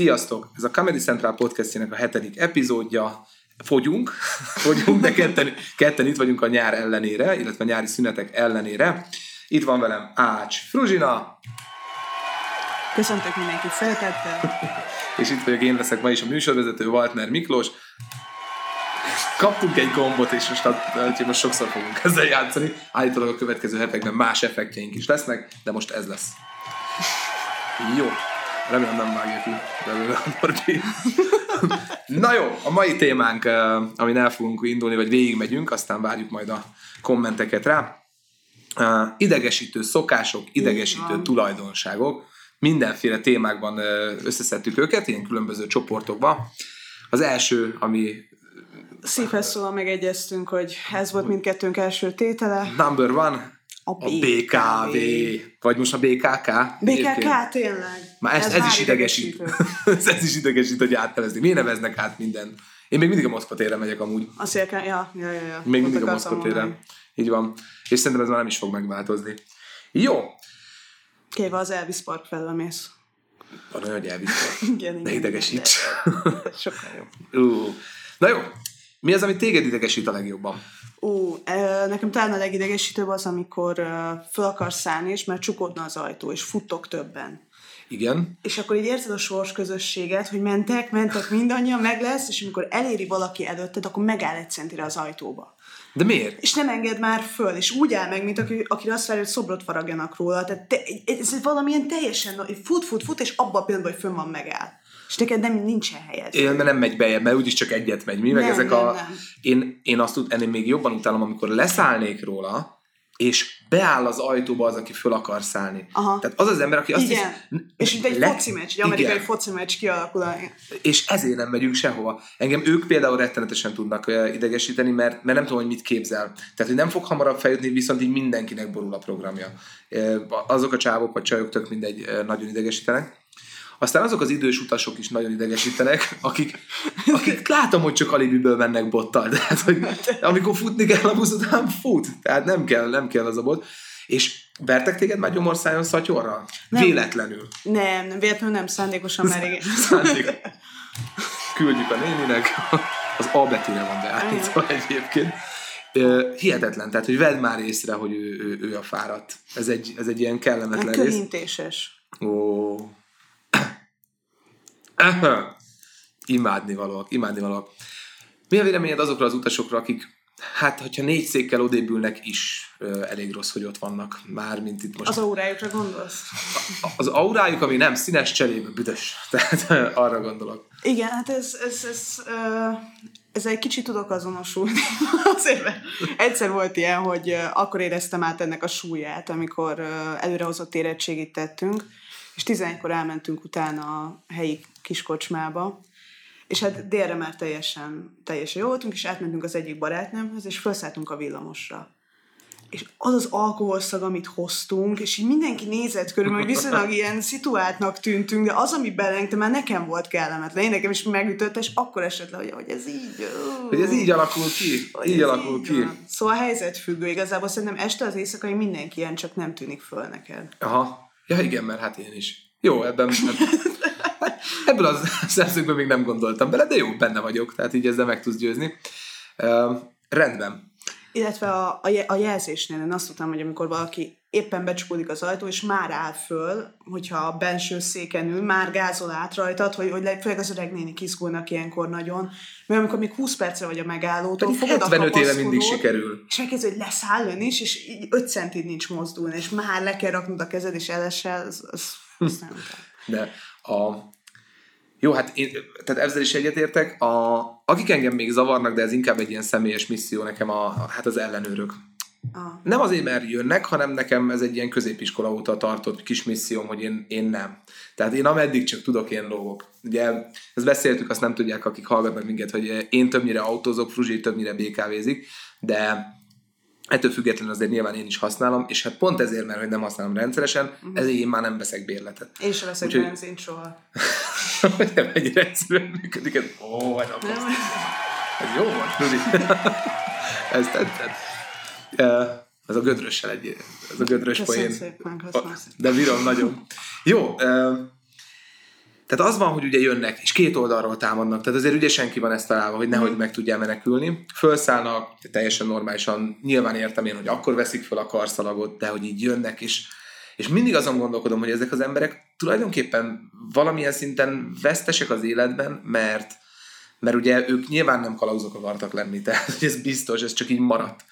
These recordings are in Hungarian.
Sziasztok! Ez a Comedy Central podcastjének a hetedik epizódja. Fogyunk, fogyunk, de ketten, ketten itt vagyunk a nyár ellenére, illetve a nyári szünetek ellenére. Itt van velem Ács Fruzsina. Köszöntök mindenkit szeretettel. És itt vagyok én leszek ma is a műsorvezető Waltner Miklós. Kaptunk egy gombot, és most, hát, most sokszor fogunk ezzel játszani. Állítólag a következő hetekben más effektjeink is lesznek, de most ez lesz. Jó, remélem nem vágja ki belőle a Norbi. Na jó, a mai témánk, amin el fogunk indulni, vagy végigmegyünk, aztán várjuk majd a kommenteket rá. Idegesítő szokások, idegesítő tulajdonságok, mindenféle témákban összeszedtük őket, ilyen különböző csoportokba. Az első, ami Szívhez szóval megegyeztünk, hogy ez volt mindkettőnk első tétele. Number one, a, a BKV. Vagy most a BKK. BKK, egyébként. tényleg. Már ez, ez, ez is idegesít. ez is idegesít, hogy átnevezni. Miért neveznek át minden? Én még mindig a Moszkva térre megyek amúgy. Azt ja, ja, ja, ja. Még mindig a Moszkva térre. Így van. És szerintem ez már nem is fog megváltozni. Jó. Kéve az Elvis Park felől mész. Van olyan, hogy Elvis Park. igen, De idegesíts. Sokkal jobb. Uh. Na jó, mi az, ami téged idegesít a legjobban? Ó, nekem talán a legidegesítőbb az, amikor fel akarsz szállni, és már csukódna az ajtó, és futtok többen. Igen. És akkor így érzed a sors közösséget, hogy mentek, mentek mindannyian, meg lesz, és amikor eléri valaki előtted, akkor megáll egy centire az ajtóba. De miért? És nem enged már föl, és úgy áll meg, mint aki, aki azt várja, hogy szobrot faragjanak róla. Tehát te, ez valamilyen teljesen, fut, fut, fut, és abban a pillanatban, hogy fönn van, megáll. És neked nem, nincsen helyed. Én, mert nem megy bejebb, mert úgyis csak egyet megy. Mi meg nem, ezek nem, a... Nem. Én, én azt tud, ennél még jobban utálom, amikor leszállnék róla, és beáll az ajtóba az, aki föl akar szállni. Aha. Tehát az az ember, aki azt Igen. Is, és itt egy le... foci meccs, egy amerikai Igen. foci meccs kialakul. És ezért nem megyünk sehova. Engem ők például rettenetesen tudnak idegesíteni, mert, mert nem tudom, hogy mit képzel. Tehát, hogy nem fog hamarabb feljutni, viszont így mindenkinek borul a programja. Azok a csávok vagy csajok tök mindegy nagyon idegesítenek. Aztán azok az idős utasok is nagyon idegesítenek, akik, akik látom, hogy csak alibiből mennek bottal. Tehát, hogy amikor futni kell a busz után, fut. Tehát nem kell, nem kell az a bot. És vertek téged már gyomorszájon szatyorra? Nem. Véletlenül. Nem, nem, véletlenül nem, szándékosan már igen. Szándék. Küldjük a néninek. Az A betűre van beállítva egyébként. Hihetetlen, tehát, hogy vedd már észre, hogy ő, ő, ő a fáradt. Ez egy, ez egy ilyen kellemetlen rész. Körintéses. Ó, imádni valóak, imádni valóak. Mi a véleményed azokra az utasokra, akik Hát, hogyha négy székkel odébülnek is, elég rossz, hogy ott vannak már, mint itt most. Az aurájukra gondolsz? Az aurájuk, ami nem színes cserébe büdös. Tehát arra gondolok. Igen, hát ez, ez, ez, ez egy kicsit tudok azonosulni. Azért, mert egyszer volt ilyen, hogy akkor éreztem át ennek a súlyát, amikor előrehozott érettségit tettünk, és 11-kor elmentünk utána a helyi kiskocsmába, és hát délre már teljesen, teljesen jó voltunk, és átmentünk az egyik barátnőmhöz, és felszálltunk a villamosra. És az az alkoholszag, amit hoztunk, és így mindenki nézett körül, hogy viszonylag ilyen szituáltnak tűntünk, de az, ami belengte, már nekem volt kellemetlen. Én nekem is megütött, és akkor esett le, hogy, hogy ez így... Hogy ez így alakul ki. Így alakul így ki. Van. Szóval függő. Igazából szerintem este az éjszakai mindenki ilyen, csak nem tűnik föl neked. Aha. Ja igen, mert hát én is. Jó, ebben, ebben ebből a szemszögből még nem gondoltam bele, de jó, benne vagyok, tehát így ezzel meg tudsz győzni. Uh, rendben. Illetve a, a, a jelzésnél én azt tudtam, hogy amikor valaki éppen becsukódik az ajtó, és már áll föl, hogyha a benső széken ül, már gázol át rajtad, hogy, hogy főleg az öreg nénik izgulnak ilyenkor nagyon, mert amikor még 20 percre vagy a megállótól, fogod 75 éve mindig sikerül. És megkezd, hogy leszáll ön is, és 5 centid nincs mozdulni, és már le kell raknod a kezed, és elesel, az, az, az nem De a, jó, hát én, tehát ezzel is egyetértek. A, akik engem még zavarnak, de ez inkább egy ilyen személyes misszió nekem, a, a hát az ellenőrök. Ah. Nem azért, mert jönnek, hanem nekem ez egy ilyen középiskola óta tartott kis misszióm, hogy én, én nem. Tehát én ameddig csak tudok, én lógok. Ugye ezt beszéltük, azt nem tudják, akik hallgatnak minket, hogy én többnyire autózok, Fruzsi többnyire BKV-zik, de ettől függetlenül azért nyilván én is használom, és hát pont ezért, mert hogy nem használom rendszeresen, uh-huh. ezért én már nem veszek bérletet. Én sem veszek Úgyhogy... benzint soha. hogy nem ennyire egyszerűen működik, ez, ó, vagy Ez jó volt, Fruzsi. ez tetszett. Ez a gödrössel egy, ez a gödrös poén. Szépen, De virom nagyon. Jó, tehát az van, hogy ugye jönnek, és két oldalról támadnak, tehát azért ügyesen ki van ezt találva, hogy nehogy meg tudjál menekülni. Fölszállnak, teljesen normálisan, nyilván értem én, hogy akkor veszik fel a karszalagot, de hogy így jönnek, és, és mindig azon gondolkodom, hogy ezek az emberek tulajdonképpen valamilyen szinten vesztesek az életben, mert mert ugye ők nyilván nem kalauzok akartak lenni, tehát ez biztos, ez csak így maradt.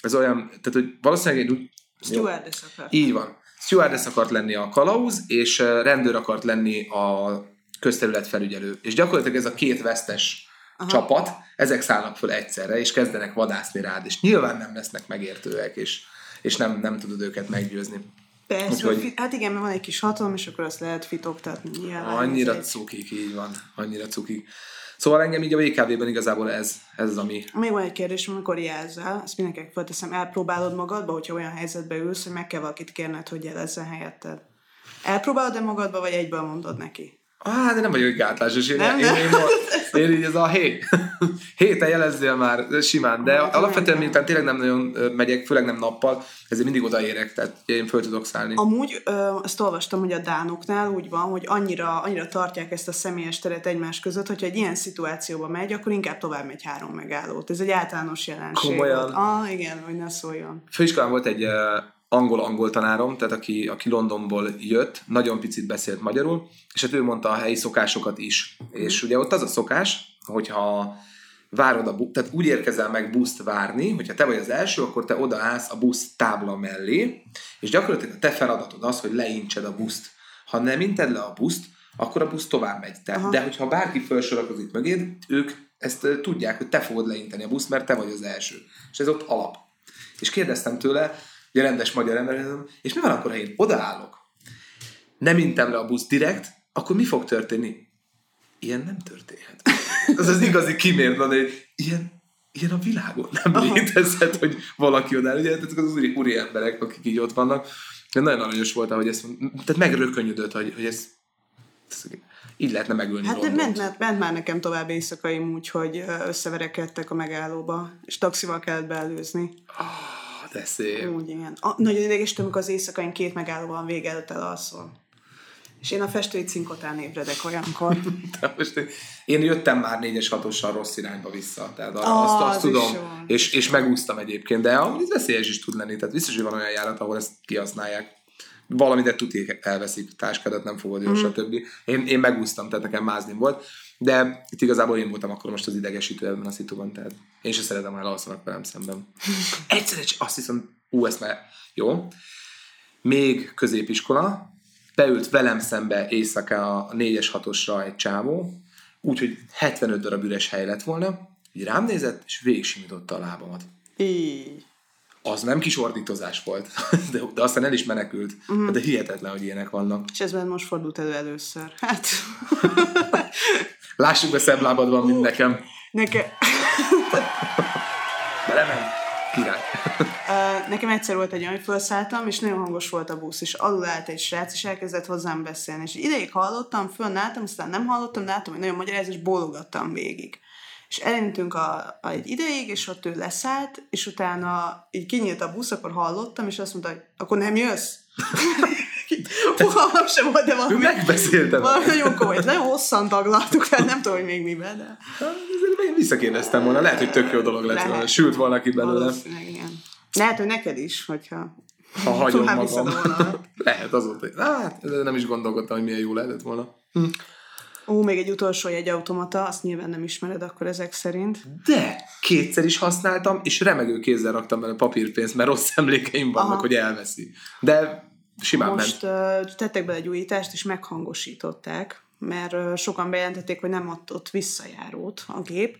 Ez olyan, tehát hogy valószínűleg egy... Stewardess akart. Így van. Stewardess akart lenni a kalauz, és rendőr akart lenni a közterület felügyelő. És gyakorlatilag ez a két vesztes Aha. csapat, ezek szállnak föl egyszerre, és kezdenek vadászni rád, és nyilván nem lesznek megértőek, és, és nem, nem tudod őket meggyőzni. Persze, Úgyhogy, hát igen, mert van egy kis hatalom, és akkor azt lehet fitoktatni. Nyilván annyira cukik, így van, annyira cukik. Szóval engem így a VKV-ben igazából ez, ez az, ami... Még van egy kérdés, amikor jelzel, ezt mindenkinek felteszem, elpróbálod magadba, hogyha olyan helyzetbe ülsz, hogy meg kell valakit kérned, hogy jelezzen helyetted. Elpróbálod-e magadba, vagy egyből mondod neki? Ah, de nem vagyok gátlásos. Én, nem, én, nem. én, én, én így ez a hé, héten jelezzél már simán, de hát, alapvetően miután tényleg nem nagyon megyek, főleg nem nappal, ezért mindig odaérek, tehát én föl tudok szállni. Amúgy ö, azt olvastam, hogy a dánoknál úgy van, hogy annyira, annyira tartják ezt a személyes teret egymás között, hogyha egy ilyen szituációba megy, akkor inkább tovább megy három megállót. Ez egy általános jelenség. Komolyan. Ah, igen, hogy ne szóljon. Főiskolán volt egy angol-angol tanárom, tehát aki, aki Londonból jött, nagyon picit beszélt magyarul, és hát ő mondta a helyi szokásokat is. És ugye ott az a szokás, hogyha várod a bu- tehát úgy érkezel meg buszt várni, hogyha te vagy az első, akkor te odaállsz a busz tábla mellé, és gyakorlatilag a te feladatod az, hogy leintsed a buszt. Ha nem inted le a buszt, akkor a busz tovább megy. Tehát, de hogyha bárki felsorakozik mögéd, ők ezt tudják, hogy te fogod leinteni a buszt, mert te vagy az első. És ez ott alap. És kérdeztem tőle, ugye rendes magyar ember, és mi van akkor, ha én odaállok, nem intem le a busz direkt, akkor mi fog történni? Ilyen nem történhet. Ez az igazi kimért van, hogy ilyen, ilyen a világon nem Aha. létezhet, hogy valaki odáll. Ugye, tehát az úri, úri emberek, akik így ott vannak. De nagyon aranyos volt, hogy ezt, tehát megrökönyödött, hogy, hogy ez, ez így lehetne megölni Hát de ment, ment, ment, már nekem tovább éjszakaim úgy, hogy összeverekedtek a megállóba, és taxival kellett beelőzni. Oh de szép. Úgy, igen. A, nagyon ideges, amikor az éjszakain két megállóban vége előtt elalszol. És én a festői cinkotán ébredek olyankor. de most én, én jöttem már négyes hatossal rossz irányba vissza, tehát oh, azt, azt az tudom, és, és megúsztam egyébként, de amúgy veszélyes is tud lenni, tehát biztos, hogy van olyan járat, ahol ezt kihasználják. Valami, de tuti elveszik, táskádat nem fogod, mm. stb. Én, én megúsztam, tehát nekem mázni volt. De itt igazából én voltam akkor most az idegesítő ebben a szituban, tehát én sem szeretem, hogy alszanak velem szemben. Egyszer azt hiszem, ú, ezt már jó. Még középiskola, beült velem szembe éjszaka a 4-es 6-osra egy csávó, úgyhogy 75 darab üres hely lett volna, így rám nézett, és végig simította a lábamat. Így. Az nem kis ordítozás volt, de, de aztán el is menekült. Uh-huh. De hihetetlen, hogy ilyenek vannak. És ez most fordult elő először. Hát... Lássuk be, szebb lábad van, mint nekem. Neke... Belemegy. Király. Uh, nekem egyszer volt egy olyan, hogy felszálltam, és nagyon hangos volt a busz, és alul állt egy srác, és elkezdett hozzám beszélni. És ideig hallottam, fönnálltam, aztán nem hallottam, de láttam, hogy nagyon magyaráz, és bólogattam végig. És elintünk a, a, egy ideig, és ott ő leszállt, és utána így kinyílt a busz, akkor hallottam, és azt mondta, hogy akkor nem jössz? Fogalmam sem volt, de valami... Megbeszéltem. Valami nagyon komoly. Nagyon hosszan taglaltuk, tehát nem tudom, hogy még miben, de... Én visszakérdeztem volna, lehet, hogy tök jó dolog lett volna. Sült volna ki belőle. igen. Lehet, hogy neked is, hogyha ha hagyom magam. Volna. lehet, azóta. Hát, nem is gondolkodtam, hogy milyen jó lehetett volna. Hm. Ó, még egy utolsó automata, azt nyilván nem ismered akkor ezek szerint. De kétszer is használtam, és remegő kézzel raktam bele papírpénzt, mert rossz emlékeim vannak, Aha. hogy elveszi. De simán Most ment. tettek bele egy újítást, és meghangosították, mert sokan bejelentették, hogy nem adott ott visszajárót a gép,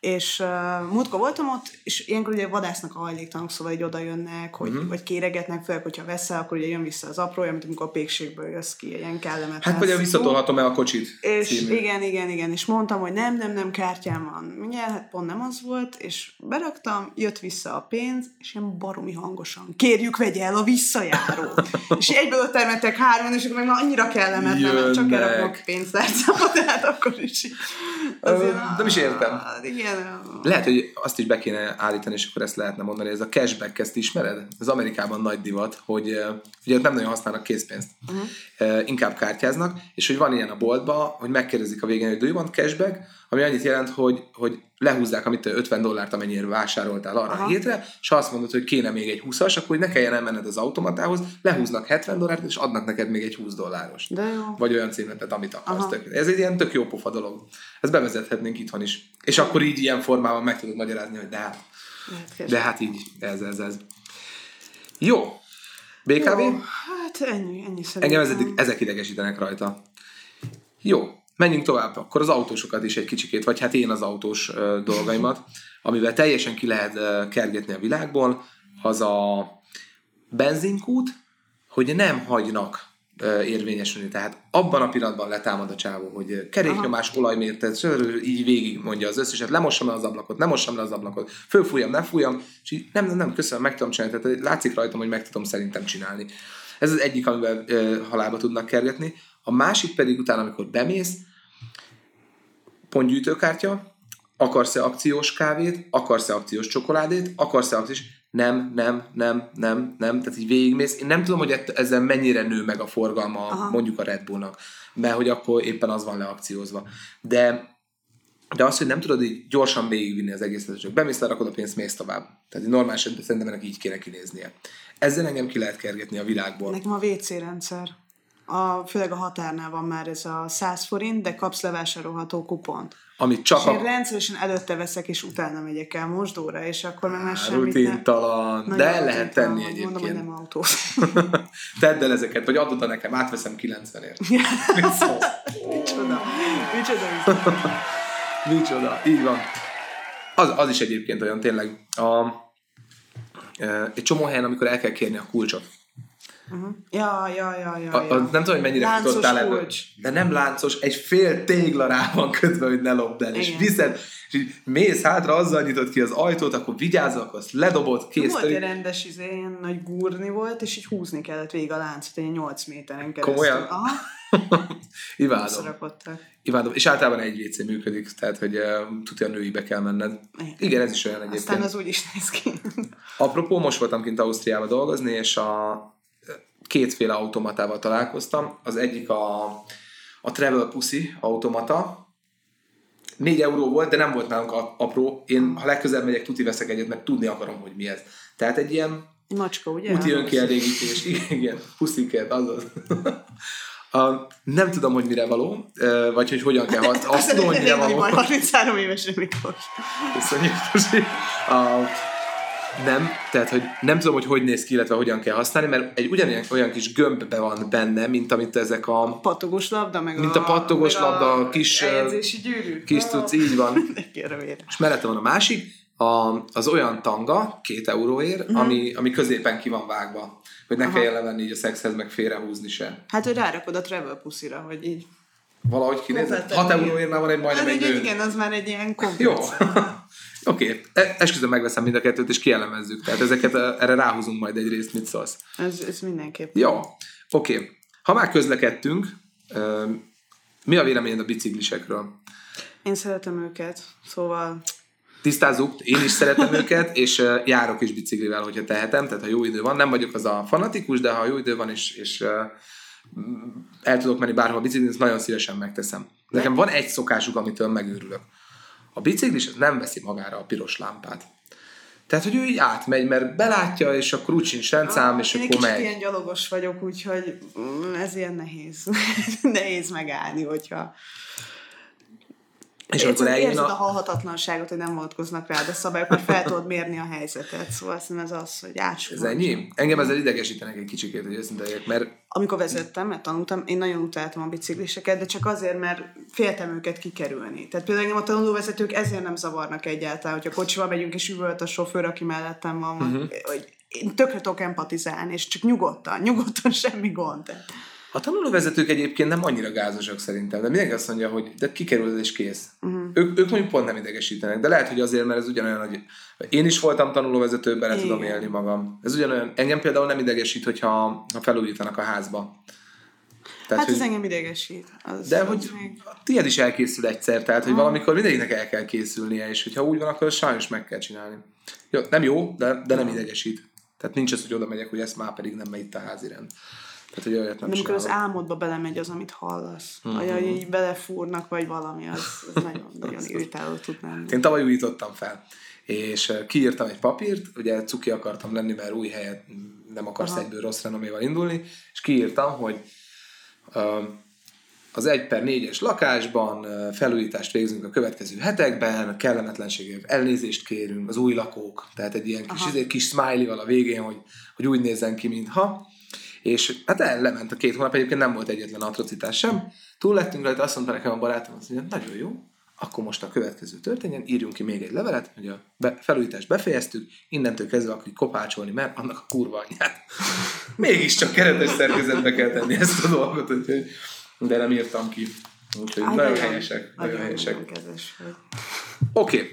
és uh, múltkor voltam ott, és ilyenkor ugye vadásznak a hajléktalanok, szóval így oda jönnek, hogy, uh-huh. vagy kéregetnek, főleg, hogyha veszel, akkor ugye jön vissza az apró, mint amikor a pékségből jössz ki, ilyen kellemetlen. Hát vagy visszatolhatom el a kocsit. És című. igen, igen, igen, és mondtam, hogy nem, nem, nem, kártyám van. Mindjárt, hát pont nem az volt, és beraktam, jött vissza a pénz, és ilyen baromi hangosan, kérjük, vegye el a visszajárót. és egyből termettek hárman, és akkor meg már annyira kellemetlen, mert csak elrakok pénztárcámat, tehát akkor is nem is értem. Igen. Lehet, hogy azt is be kéne állítani, és akkor ezt lehetne mondani. Ez a cashback, ezt ismered? Ez Amerikában nagy divat, hogy ugye nem nagyon használnak készpénzt. Uh-huh. Inkább kártyáznak, és hogy van ilyen a boltban, hogy megkérdezik a végén, hogy do you want cashback, ami annyit jelent, hogy, hogy lehúzzák, amit 50 dollárt, amennyire vásároltál arra Aha. a hétre, és ha azt mondod, hogy kéne még egy 20-as, akkor hogy ne kelljen elmenned az automatához, lehúznak 70 dollárt, és adnak neked még egy 20 dolláros. De jó. Vagy olyan címletet, amit akarsz. Tök. Ez egy ilyen tök jó pofa dolog. Ezt bevezethetnénk itthon is. És akkor így ilyen formában meg tudod magyarázni, hogy de hát, de hát így, ez, ez, ez. Jó. BKV? Jó, hát ennyi, ennyi szerintem. Engem ezek, ezek idegesítenek rajta. Jó, menjünk tovább. Akkor az autósokat is egy kicsikét, vagy hát én az autós dolgaimat, amivel teljesen ki lehet kergetni a világból, az a benzinkút, hogy nem hagynak érvényesülni. Tehát abban a pillanatban letámad a csávó, hogy keréknyomás, olajmértet, így végig mondja az összeset, lemossam le az ablakot, nem mossam le az ablakot, fölfújjam, ne fújjam, és így nem, nem, nem, köszönöm, meg tudom csinálni, tehát látszik rajtam, hogy meg tudom szerintem csinálni. Ez az egyik, amivel halálba tudnak kergetni. A másik pedig utána, amikor bemész, pontgyűjtőkártya, akarsz-e akciós kávét, akarsz-e akciós csokoládét, akarsz-e akciós... Nem, nem, nem, nem, nem, tehát így végigmész. Én nem tudom, hogy ezzel mennyire nő meg a forgalma Aha. mondjuk a Red Bullnak, mert hogy akkor éppen az van leakciózva. De de az, hogy nem tudod így gyorsan végigvinni az egészet, csak bemész, lerakod a pénzt, mész tovább. Tehát normális esetben szerintem ennek így kéne kinéznie. Ezzel engem ki lehet kergetni a világból. Nekem a WC rendszer a, főleg a határnál van már ez a 100 forint, de kapsz levásárolható kupont. Amit csak és a... én rendszeresen előtte veszek, és utána megyek el mosdóra, és akkor meg már semmit Rutintalan, ne... de el lehet tenni egyébként. Mondom, hogy nem autó. Tedd el ezeket, vagy adod nekem, átveszem 90-ért. Micsoda. Micsoda. Micsoda. Így van. Az, az is egyébként olyan tényleg. A, egy csomó helyen, amikor el kell kérni a kulcsot, Uh-huh. Ja, ja, ja, ja, a, a, nem tudom, hogy mennyire láncos futottál ebből. De nem láncos, egy fél tégla rá van kötve, hogy ne lopd el. És viszed, és így mész hátra, azzal nyitott ki az ajtót, akkor vigyázzak, akkor azt ledobod, kész. Volt egy rendes, izé, ilyen nagy gurni volt, és így húzni kellett végig a láncot, egy 8 méteren keresztül. Komolyan? Aha. Imádom. Imádom. És általában egy WC működik, tehát hogy uh, tudja, a nőibe kell menned. Igen. Igen, ez is olyan egyébként. Aztán az úgy is néz ki. Apropó, most voltam kint Ausztriába dolgozni, és a kétféle automatával találkoztam. Az egyik a, a Travel Pussy automata. 4 euró volt, de nem volt nálunk apró. Én, ha legközelebb megyek, tuti veszek egyet, mert tudni akarom, hogy mi ez. Tehát egy ilyen Macska, ugye? Úti önkielégítés. Igen, igen. Pusziket, azaz. A, nem tudom, hogy mire való, vagy hogy hogyan kell használni. Azt tudom, hogy mire való. 33 éves Miklós. Köszönjük, A, nem, tehát hogy nem tudom, hogy hogy néz ki, illetve hogyan kell használni, mert egy ugyanilyen olyan kis gömbbe van benne, mint amit ezek a... a pattogos labda, meg mint a, a pattogos labda, a kis... gyűrű. Kis tudsz, így van. És mellette van a másik, a, az olyan tanga, két euróért, uh-huh. ami, ami középen ki van vágva. Hogy ne Aha. kelljen levenni így a szexhez, meg félrehúzni se. Hát, hogy rárakod a travel puszira, hogy így valahogy kinézett. 6 euróért már van egy majdnem hát, egy, egy Igen, az már egy ilyen komplet. Jó. Oké, okay. E, esküszöm megveszem mind a kettőt, és kielemezzük. Tehát ezeket e, erre ráhúzunk majd egy részt, mit szólsz? Ez, ez mindenképp. Jó, oké. Okay. Ha már közlekedtünk, mi a véleményed a biciklisekről? Én szeretem őket, szóval... Tisztázzuk, én is szeretem őket, és járok is biciklivel, hogyha tehetem, tehát ha jó idő van, nem vagyok az a fanatikus, de ha jó idő van, és, és el tudok menni bárhol biciklizni, nagyon szívesen megteszem. Nekem van egy szokásuk, amitől megőrülök. A biciklis nem veszi magára a piros lámpát. Tehát, hogy ő így átmegy, mert belátja, és akkor úgy sincs rendszám, és én akkor megy. Én ilyen gyalogos vagyok, úgyhogy mm, ez ilyen nehéz. nehéz megállni, hogyha és akkor eljön a... a halhatatlanságot, hogy nem vonatkoznak rá, de szabályok, hogy fel tudod mérni a helyzetet. Szóval azt ez az, hogy átsúlyos. Ez ennyi? Engem ezzel idegesítenek egy kicsikét, hogy őszinte mert... Amikor vezettem, mert tanultam, én nagyon utáltam a bicikliseket, de csak azért, mert féltem őket kikerülni. Tehát például engem a tanulóvezetők ezért nem zavarnak egyáltalán, hogyha kocsival megyünk, és üvölt a sofőr, aki mellettem van, uh-huh. hogy én tökre tudok empatizálni, és csak nyugodtan, nyugodtan semmi gond. A tanulóvezetők egyébként nem annyira gázosak szerintem, de mindenki azt mondja, hogy de kikerül és kész. Uh-huh. Ők, ők mondjuk pont nem idegesítenek, de lehet, hogy azért, mert ez ugyanolyan, hogy én is voltam tanulóvezető, bele Igen. tudom élni magam. Ez ugyanolyan, engem például nem idegesít, hogyha ha felújítanak a házba. Tehát, hát ez engem idegesít. Az, de hogy még... tiéd is elkészül egyszer, tehát hogy ah. valamikor mindegyiknek el kell készülnie, és hogyha úgy van, akkor sajnos meg kell csinálni. Jó, nem jó, de, de nem idegesít. Tehát nincs az, hogy oda megyek, hogy ezt már pedig nem megy itt a házi rend. Tehát, hogy olyat nem amikor az álmodba belemegy az, amit hallasz, uh-huh. vagy így belefúrnak, vagy valami, az, az nagyon, nagyon irritáló tud lenni. Én tavaly újítottam fel, és kiírtam egy papírt, ugye cuki akartam lenni, mert új helyet nem akarsz Aha. egyből rossz renoméval indulni, és kiírtam, hogy az 1 per 4-es lakásban felújítást végzünk a következő hetekben, kellemetlenségért elnézést kérünk, az új lakók, tehát egy ilyen kis, egy kis smiley a végén, hogy, hogy úgy nézzen ki, mintha. És hát el lement a két hónap, egyébként nem volt egyetlen atrocitás sem. Túl lettünk rajta, azt mondta nekem a barátom, azt mondja, nagyon jó, akkor most a következő történjen, írjunk ki még egy levelet, hogy a be, felújítást befejeztük, innentől kezdve aki kopácsolni mert annak a kurva anyját. Mégiscsak keretes szerkezetbe kell tenni ezt a dolgot, úgyhogy, de nem írtam ki. Úgyhogy Aj, nagyon helyesek. Nagyon helyesek. Oké. Okay.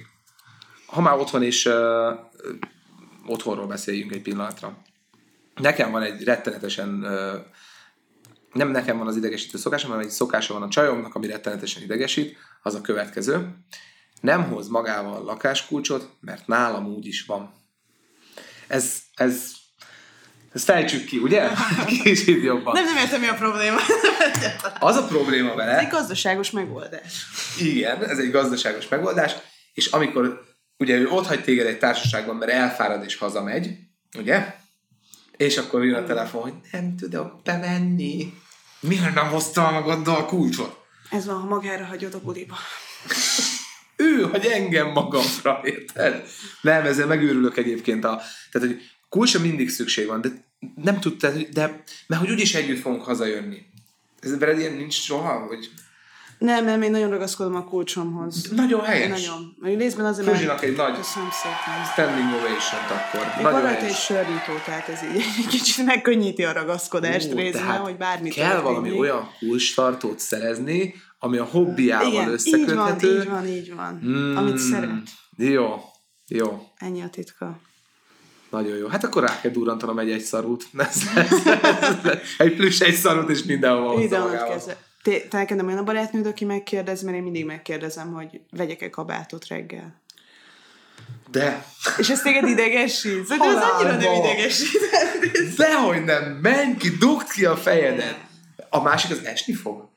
Ha már otthon is uh, otthonról beszéljünk egy pillanatra. Nekem van egy rettenetesen nem nekem van az idegesítő szokásom, hanem egy szokása van a csajomnak, ami rettenetesen idegesít, az a következő. Nem hoz magával lakáskulcsot, mert nálam úgy is van. Ez, ez, ez fejtsük ki, ugye? Kicsit jobban. Nem, nem értem, mi a probléma. az a probléma vele. Ez egy gazdaságos megoldás. Igen, ez egy gazdaságos megoldás, és amikor ugye ő ott hagy téged egy társaságban, mert elfárad és hazamegy, ugye? És akkor jön a telefon, hogy nem tudok bemenni. Miért nem hoztam magaddal a kulcsot? Ez van, ha magára hagyod a buliba. ő hagy engem magamra, érted? Nem, ezzel megőrülök egyébként. A, tehát, hogy kulcsra mindig szükség van, de nem tudtad, de, mert hogy úgyis együtt fogunk hazajönni. Ez veled ilyen nincs soha, hogy nem, nem, én nagyon ragaszkodom a kulcsomhoz. Nagyon helyes. Nagyon. Részben azért, mert... egy nagy standing ovation akkor. Még nagyon helyes. egy sörnyitó, tehát ez így egy kicsit megkönnyíti a ragaszkodást Ó, részben, hogy bármit Kell valami még. olyan kulcstartót szerezni, ami a hobbiával Igen, összeköthető. így van, így van, így van. Mm, amit szeret. Jó, jó. Ennyi a titka. Nagyon jó. Hát akkor rá kell durrantanom egy egy szarút. egy plusz egy szarút, és mindenhol van. Mindenhol te, te neked nem olyan a barátnőd, aki megkérdez, mert én mindig megkérdezem, hogy vegyek-e kabátot reggel. De. És ez téged idegesít? Szóval ez annyira nem idegesít. Dehogy nem, menj ki, dugd ki a fejedet. A másik az esni fog.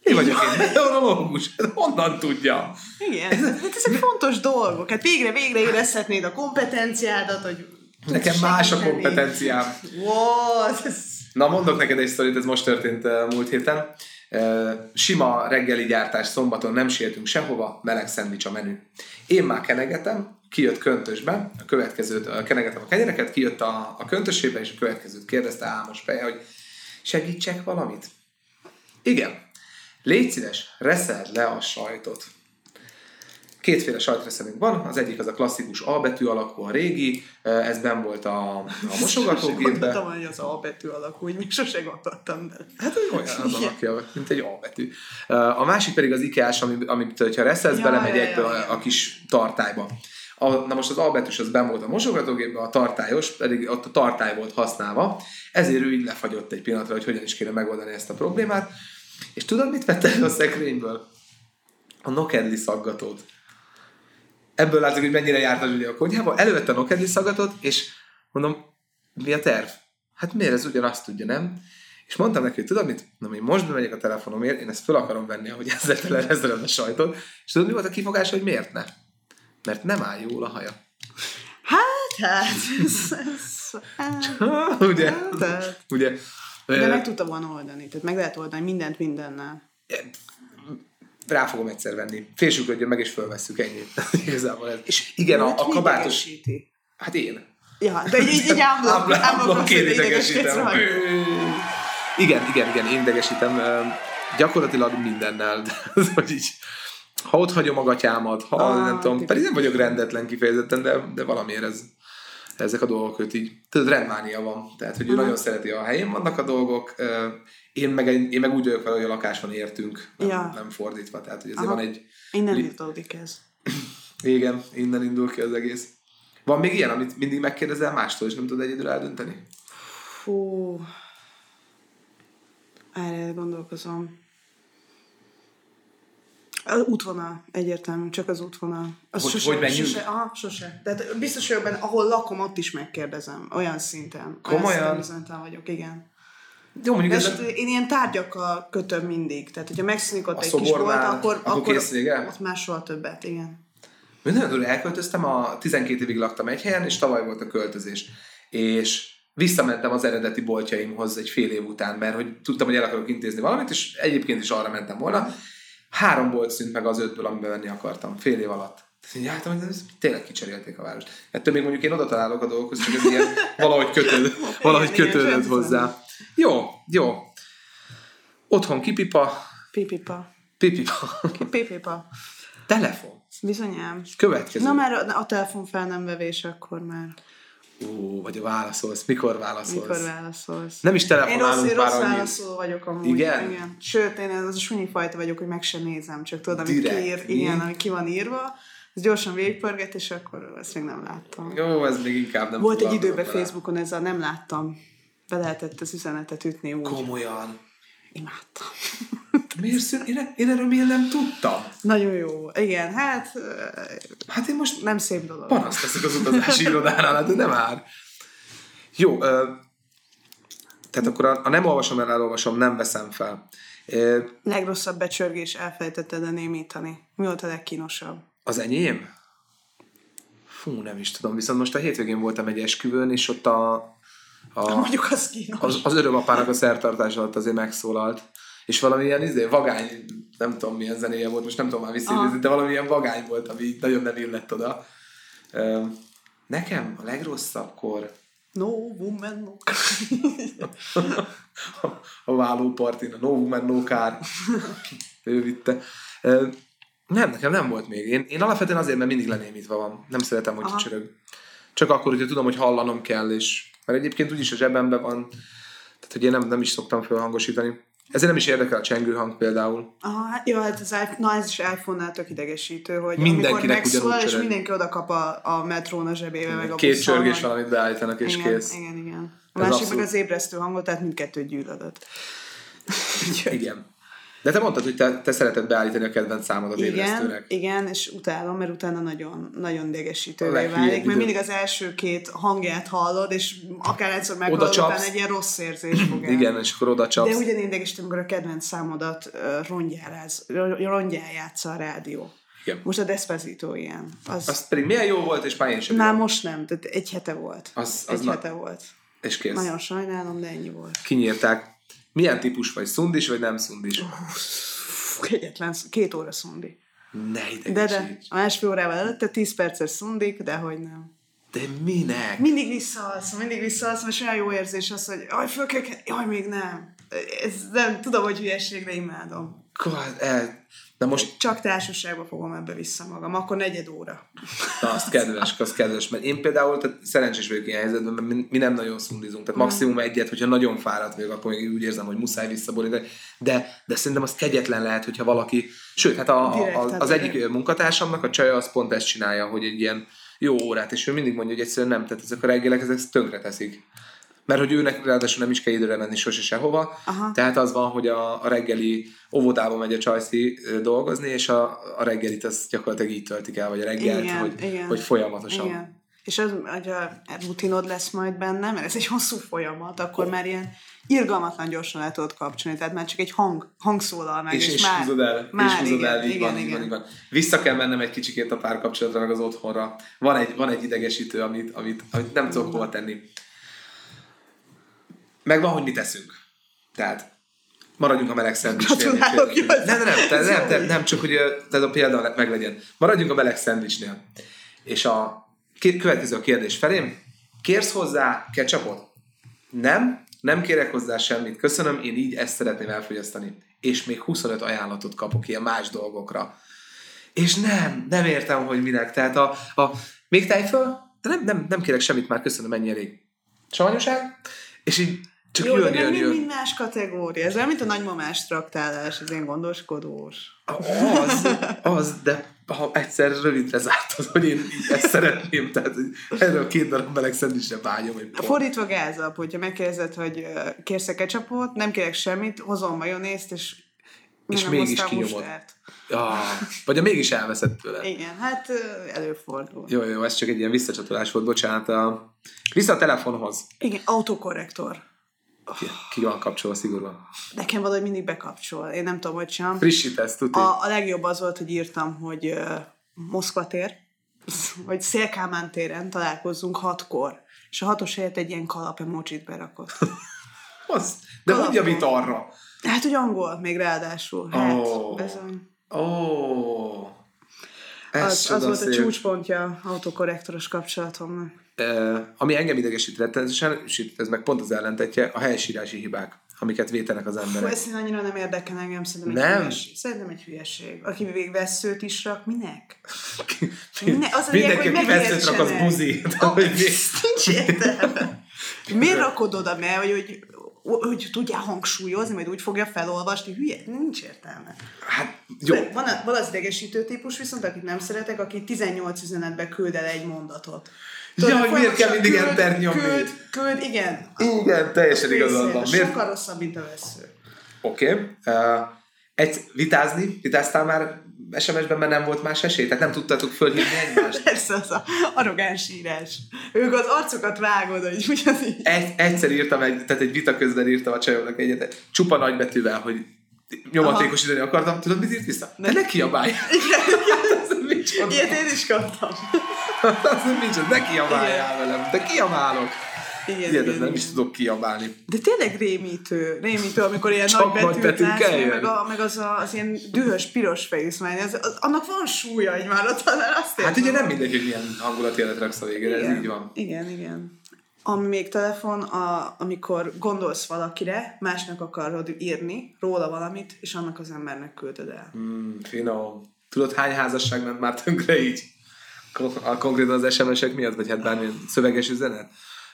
Én vagyok én meteorológus, honnan tudja? Igen, ez, hát ezek fontos dolgok. Hát végre, végre érezhetnéd a kompetenciádat, hogy Nekem más a kompetenciám. What? Na, mondok neked egy sztorit, ez most történt uh, múlt héten. Sima reggeli gyártás szombaton nem sietünk sehova, meleg szendvics a menü. Én már kenegetem, kijött köntösbe, a következőt, kenegetem a kenyereket, kijött a, a köntösébe, és a következőt kérdezte Álmos feje, hogy segítsek valamit? Igen. Légy szíves, reszeld le a sajtot. Kétféle sajtreszelünk van, az egyik az a klasszikus A betű alakú, a régi, ez ben volt a, a mosogatógépben. Gondoltam, hogy az A betű alakú, úgy még sose gondoltam bele. Hát olyan az alakja, mint egy A betű. A másik pedig az IKEA-s, amit, hogyha reszelsz, ja, belemegy ja, egybe ja, ja. a, kis tartályba. A, na most az A betűs az ben volt a mosogatógépben, a tartályos pedig ott a tartály volt használva, ezért ő így lefagyott egy pillanatra, hogy hogyan is kéne megoldani ezt a problémát. És tudod, mit vett el a szekrényből? A nokedli szaggatót ebből látszik, hogy mennyire járt a Zsuli a konyhába. Elővette a nokedli szagatot, és mondom, mi a terv? Hát miért ez ugyanazt tudja, nem? És mondtam neki, hogy tudod mit? Na, én most bemegyek a telefonomért, én ezt fel akarom venni, hogy ezzel telerezzelem a sajtot, és tudod, mi volt a kifogás, hogy miért ne? Mert nem áll jól a haja. Hát, hát, ez, ez, hát, ugye, hát. ugye. De meg tudta volna oldani, tehát meg lehet oldani mindent mindennel rá fogom egyszer venni. Félsükrödjön meg, és fölvesszük ennyi. Igazából ez. És igen, a, a kabátos... Hát én. Ja, de így, így ámblok, idegesítem. Igen, igen, igen, én idegesítem. Gyakorlatilag mindennel. hogy így, ha ott hagyom a gatyámat, ha ah, nem tudom, pedig nem vagyok rendetlen kifejezetten, de, de valamiért ez, ezek a dolgok őt így, tudod, rendmánia van. Tehát, hogy ő uh-huh. nagyon szereti, a helyén vannak a dolgok, én meg, én meg úgy vagyok vele, hogy a lakáson értünk, nem, ja. nem fordítva. Tehát, hogy ezért Aha. van egy... Innen induldik ez. Igen, innen indul ki az egész. Van még ilyen, amit mindig megkérdezel mástól, és nem tudod egyedül eldönteni? Fú... Erre gondolkozom. Az útvonal, egyértelmű, csak az útvonal. Az hogy, sose, hogy menjünk? Sose, aha, sose. Tehát biztos vagyok benne, ahol lakom, ott is megkérdezem. Olyan szinten. Komolyan? Olyan vagyok, igen. Jó, mondjuk ez... Én ilyen tárgyakkal kötöm mindig. Tehát, hogyha megszűnik ott a egy kis bolt, akkor, akkor, akkor ott már soha többet, igen. Nagyon elköltöztem, a 12 évig laktam egy helyen, és tavaly volt a költözés. És visszamentem az eredeti boltjaimhoz egy fél év után, mert hogy tudtam, hogy el akarok intézni valamit, és egyébként is arra mentem volna. Három bolt szűnt meg az ötből, amiben venni akartam, fél év alatt. Így álltam, hogy tényleg kicserélték a várost. Ettől még mondjuk én oda találok a dolgokhoz, csak ez ilyen valahogy kötőd, valahogy kötődött hozzá. Jó, jó. Otthon kipipa. Pipipa. Pipipa. Pipipa. Telefon. Bizonyám. Következő. Na már a, a telefon fel nem vevés, akkor már. Ó, vagy válaszolsz. Mikor válaszolsz? Mikor válaszolsz? Nem is telefonálunk Én rossz, rossz válaszoló vagyok amúgy. Igen? igen? Sőt, én az a sunyi fajta vagyok, hogy meg sem nézem, csak tudod, amit kiír, igen, ami ki van írva, ez gyorsan végigpörget, és akkor ezt még nem láttam. Jó, ez még inkább nem Volt egy időben Facebookon ez a nem láttam. Be lehetett az üzenetet ütni úgy. Komolyan. Imádtam. Miért szűn? Én, én erről miért nem tudtam? Nagyon jó. Igen, hát... Hát én most nem szép dolog. Panaszt teszek az utazási irodánál, de nem ár. Jó, ö, tehát akkor a, a nem olvasom el, elolvasom, nem veszem fel. Ö, Legrosszabb becsörgés elfelejtetted a némítani. Mi volt a legkínosabb? Az enyém? Fú, nem is tudom. Viszont most a hétvégén voltam egy esküvőn, és ott a, a, Mondjuk az kínos. Az, az örömapának a szertartás alatt azért megszólalt és valamilyen izé, vagány, nem tudom milyen zenéje volt, most nem tudom már visszaidézni, de valamilyen vagány volt, ami nagyon nem illett oda. Nekem a legrosszabbkor No woman, no a vállópartin, a No woman, no car. ő vitte. Nem, nekem nem volt még. Én, én alapvetően azért, mert mindig lenémítva van. Nem szeretem, hogy csörög. Csak akkor, hogyha tudom, hogy hallanom kell, és mert egyébként úgyis a zsebemben van, tehát hogy én nem, nem is szoktam felhangosítani. Ezért nem is érdekel a csengő hang például. Aha, hát jó, hát ez, na ez is iPhone-nál tök idegesítő, hogy Mindenkinek megszól, és mindenki oda kap a, a metrón a zsebébe, meg a Két csörgés valamit beállítanak, és igen, kész. Igen, igen. A ez másik abszolút... meg az ébresztő hangot, tehát mindkettő gyűlölött. igen. De te mondtad, hogy te, te szereted beállítani a kedvenc számodat igen, ébresztőnek. Igen, és utálom, mert utána nagyon, nagyon dégesítővé válik, mert mindig az első két hangját hallod, és akár egyszer meghallod, utána egy ilyen rossz érzés fog el. Igen, és akkor oda csapsz. De ugyanígy idegesítő, amikor a kedvenc számodat rongyál játsza a rádió. Igen. Most a Despacito ilyen. Az, az pedig milyen jó volt, és már én sem Már most nem, tehát egy hete volt. Az, az egy na... hete volt. És kész. Nagyon sajnálom, de ennyi volt. Kinyírták. Milyen típus vagy? Szundis vagy nem szundis? Kegyetlen, két óra szundi. Ne De, de, a másfél órával előtte 10 perces szundik, de hogy nem. De minek? Mindig visszaalszom, mindig visszaalszom, és olyan jó érzés az, hogy jaj, föl kell, jaj, még nem. Ez nem, tudom, hogy hülyeség, de imádom. God, el, Na most... Csak társaságban fogom ebbe vissza magam, akkor negyed óra. Na, azt kedves, az kedves, mert én például tehát szerencsés vagyok ilyen helyzetben, mert mi nem nagyon szundizunk, tehát maximum egyet, hogyha nagyon fáradt vagyok, akkor úgy érzem, hogy muszáj visszaborítani, de, de szerintem az kegyetlen lehet, hogyha valaki, sőt, hát a, a, a, az egyik munkatársamnak a csaja az pont ezt csinálja, hogy egy ilyen jó órát, és ő mindig mondja, hogy egyszerűen nem, tehát ezek a reggelek, ezek tönkre teszik mert hogy őnek ráadásul nem is kell időre menni sose sehova, Aha. tehát az van, hogy a, a reggeli óvodába megy a csajszi dolgozni, és a, a reggelit az gyakorlatilag így töltik el, vagy a reggelt, igen, hogy, igen. hogy folyamatosan. Igen. És az, hogy a rutinod lesz majd benne, mert ez egy hosszú folyamat, akkor oh. már ilyen irgalmatlan gyorsan le tudod kapcsolni, tehát már csak egy hang, hangszólal meg, és, és, és már, húzod el, már és húzod igen, el, így igen, van, igen. így van, így van. Vissza kell mennem egy kicsikét a párkapcsolatra, meg az otthonra. Van egy, van egy idegesítő, amit, amit, amit nem tudok hova tenni. Meg van, hogy mit teszünk. Tehát maradjunk a meleg szendvicsnél. Nem, nem, nem, nem, nem, nem, nem, csak hogy ez a példa meglegyen. Maradjunk a meleg szendvicsnél. És a következő a kérdés felém. Kérsz hozzá ketchupot? Nem, nem kérek hozzá semmit. Köszönöm, én így ezt szeretném elfogyasztani. És még 25 ajánlatot kapok ilyen más dolgokra. És nem, nem értem, hogy minek. Tehát a, a még föl, de nem, nem, nem kérek semmit már, köszönöm, ennyi elég. Savanyoság? És így Csak Jó, jön, de jön, jön. mind más kategória. Ez olyan, mint a nagymamás traktálás, az én gondoskodós. Az, az, de ha egyszer rövidre zártad, hogy én ezt szeretném, tehát erről a két darab meleg szendvicsre vágyom. Hogy Fordítva gázap, hogyha megkérdezed, hogy kérsz ketchupot, nem kérek semmit, hozom majonészt, és és mégis kinyomod. Ja, vagy a mégis elveszett tőle. Igen, hát előfordul. Jó, jó, ez csak egy ilyen visszacsatolás volt, bocsánat. A... Vissza a telefonhoz. Igen, autokorrektor. Ki, ki van kapcsolva szigorúan? Nekem valahogy mindig bekapcsol. Én nem tudom, hogy sem. Frissítesz, tudod? A, a legjobb az volt, hogy írtam, hogy uh, Moszkva tér, vagy Szélkámán téren találkozzunk hatkor. És a hatos helyett egy ilyen kalap emojit berakott. az, de hogy javít arra? Hát, hogy angol még ráadásul. Hát, oh. bizony. Oh. Ez az, az volt szép. a csúcspontja autokorrektoros kapcsolatomnak. Ami engem idegesít rettenetesen, és ez meg pont az ellentetje, a helyesírási hibák, amiket vétenek az emberek. Fú, ez annyira nem érdekel engem, szerintem nem? egy hülyeség. Szerintem egy hülyeség. Aki még veszőt is rak, minek? minek? Az a Mindenki, aki veszőt rak, az buzi. Oh, nincs értelme. Miért rakod oda, mert hogy, hogy hogy tudja hangsúlyozni, majd úgy fogja felolvasni, hülye, nincs értelme. Hát, jó. Van, van az idegesítő típus, viszont akit nem szeretek, aki 18 üzenetbe küld el egy mondatot. Tudod, ja, hogy miért kell mindig enter nyomni? Küld, küld, igen. Igen, teljesen igazad van. Miért? Sokkal rosszabb, mint a vesző. Oké. Okay. Uh, egy, vitázni? Vitáztál már SMS-ben, mert nem volt más esély? Tehát nem tudtatok fölhívni egymást? Persze, az a arrogáns írás. Ők az arcokat vágod, hogy ugyanígy. Egy, egyszer írtam, egy, tehát egy vita közben írtam a csajomnak egyet, csupa nagybetűvel, hogy nyomatékosítani akartam, tudod, mit írt vissza? Ne, ne kiabálj! Igen, Ilyet én is kaptam. az nem nincs, ne kiabáljál velem, de kiabálok. Igen, igen, nem is tudok kiabálni. De tényleg rémítő, rémítő, amikor ilyen Csak nagy betűt látsz, meg, a, meg az, a, az ilyen dühös, piros fejszmány, az, az, annak van súlya, hogy már ott azt Hát ugye nem mindegy, hogy milyen hangulatjelet raksz a végére, igen, ez így van. Igen, igen. Ami még telefon, a, amikor gondolsz valakire, másnak akarod írni róla valamit, és annak az embernek küldöd el. Mm, finom. Tudod, hány házasság ment már tönkre így? Konkrétan az SMS-ek miatt, vagy hát bármilyen szöveges üzenet?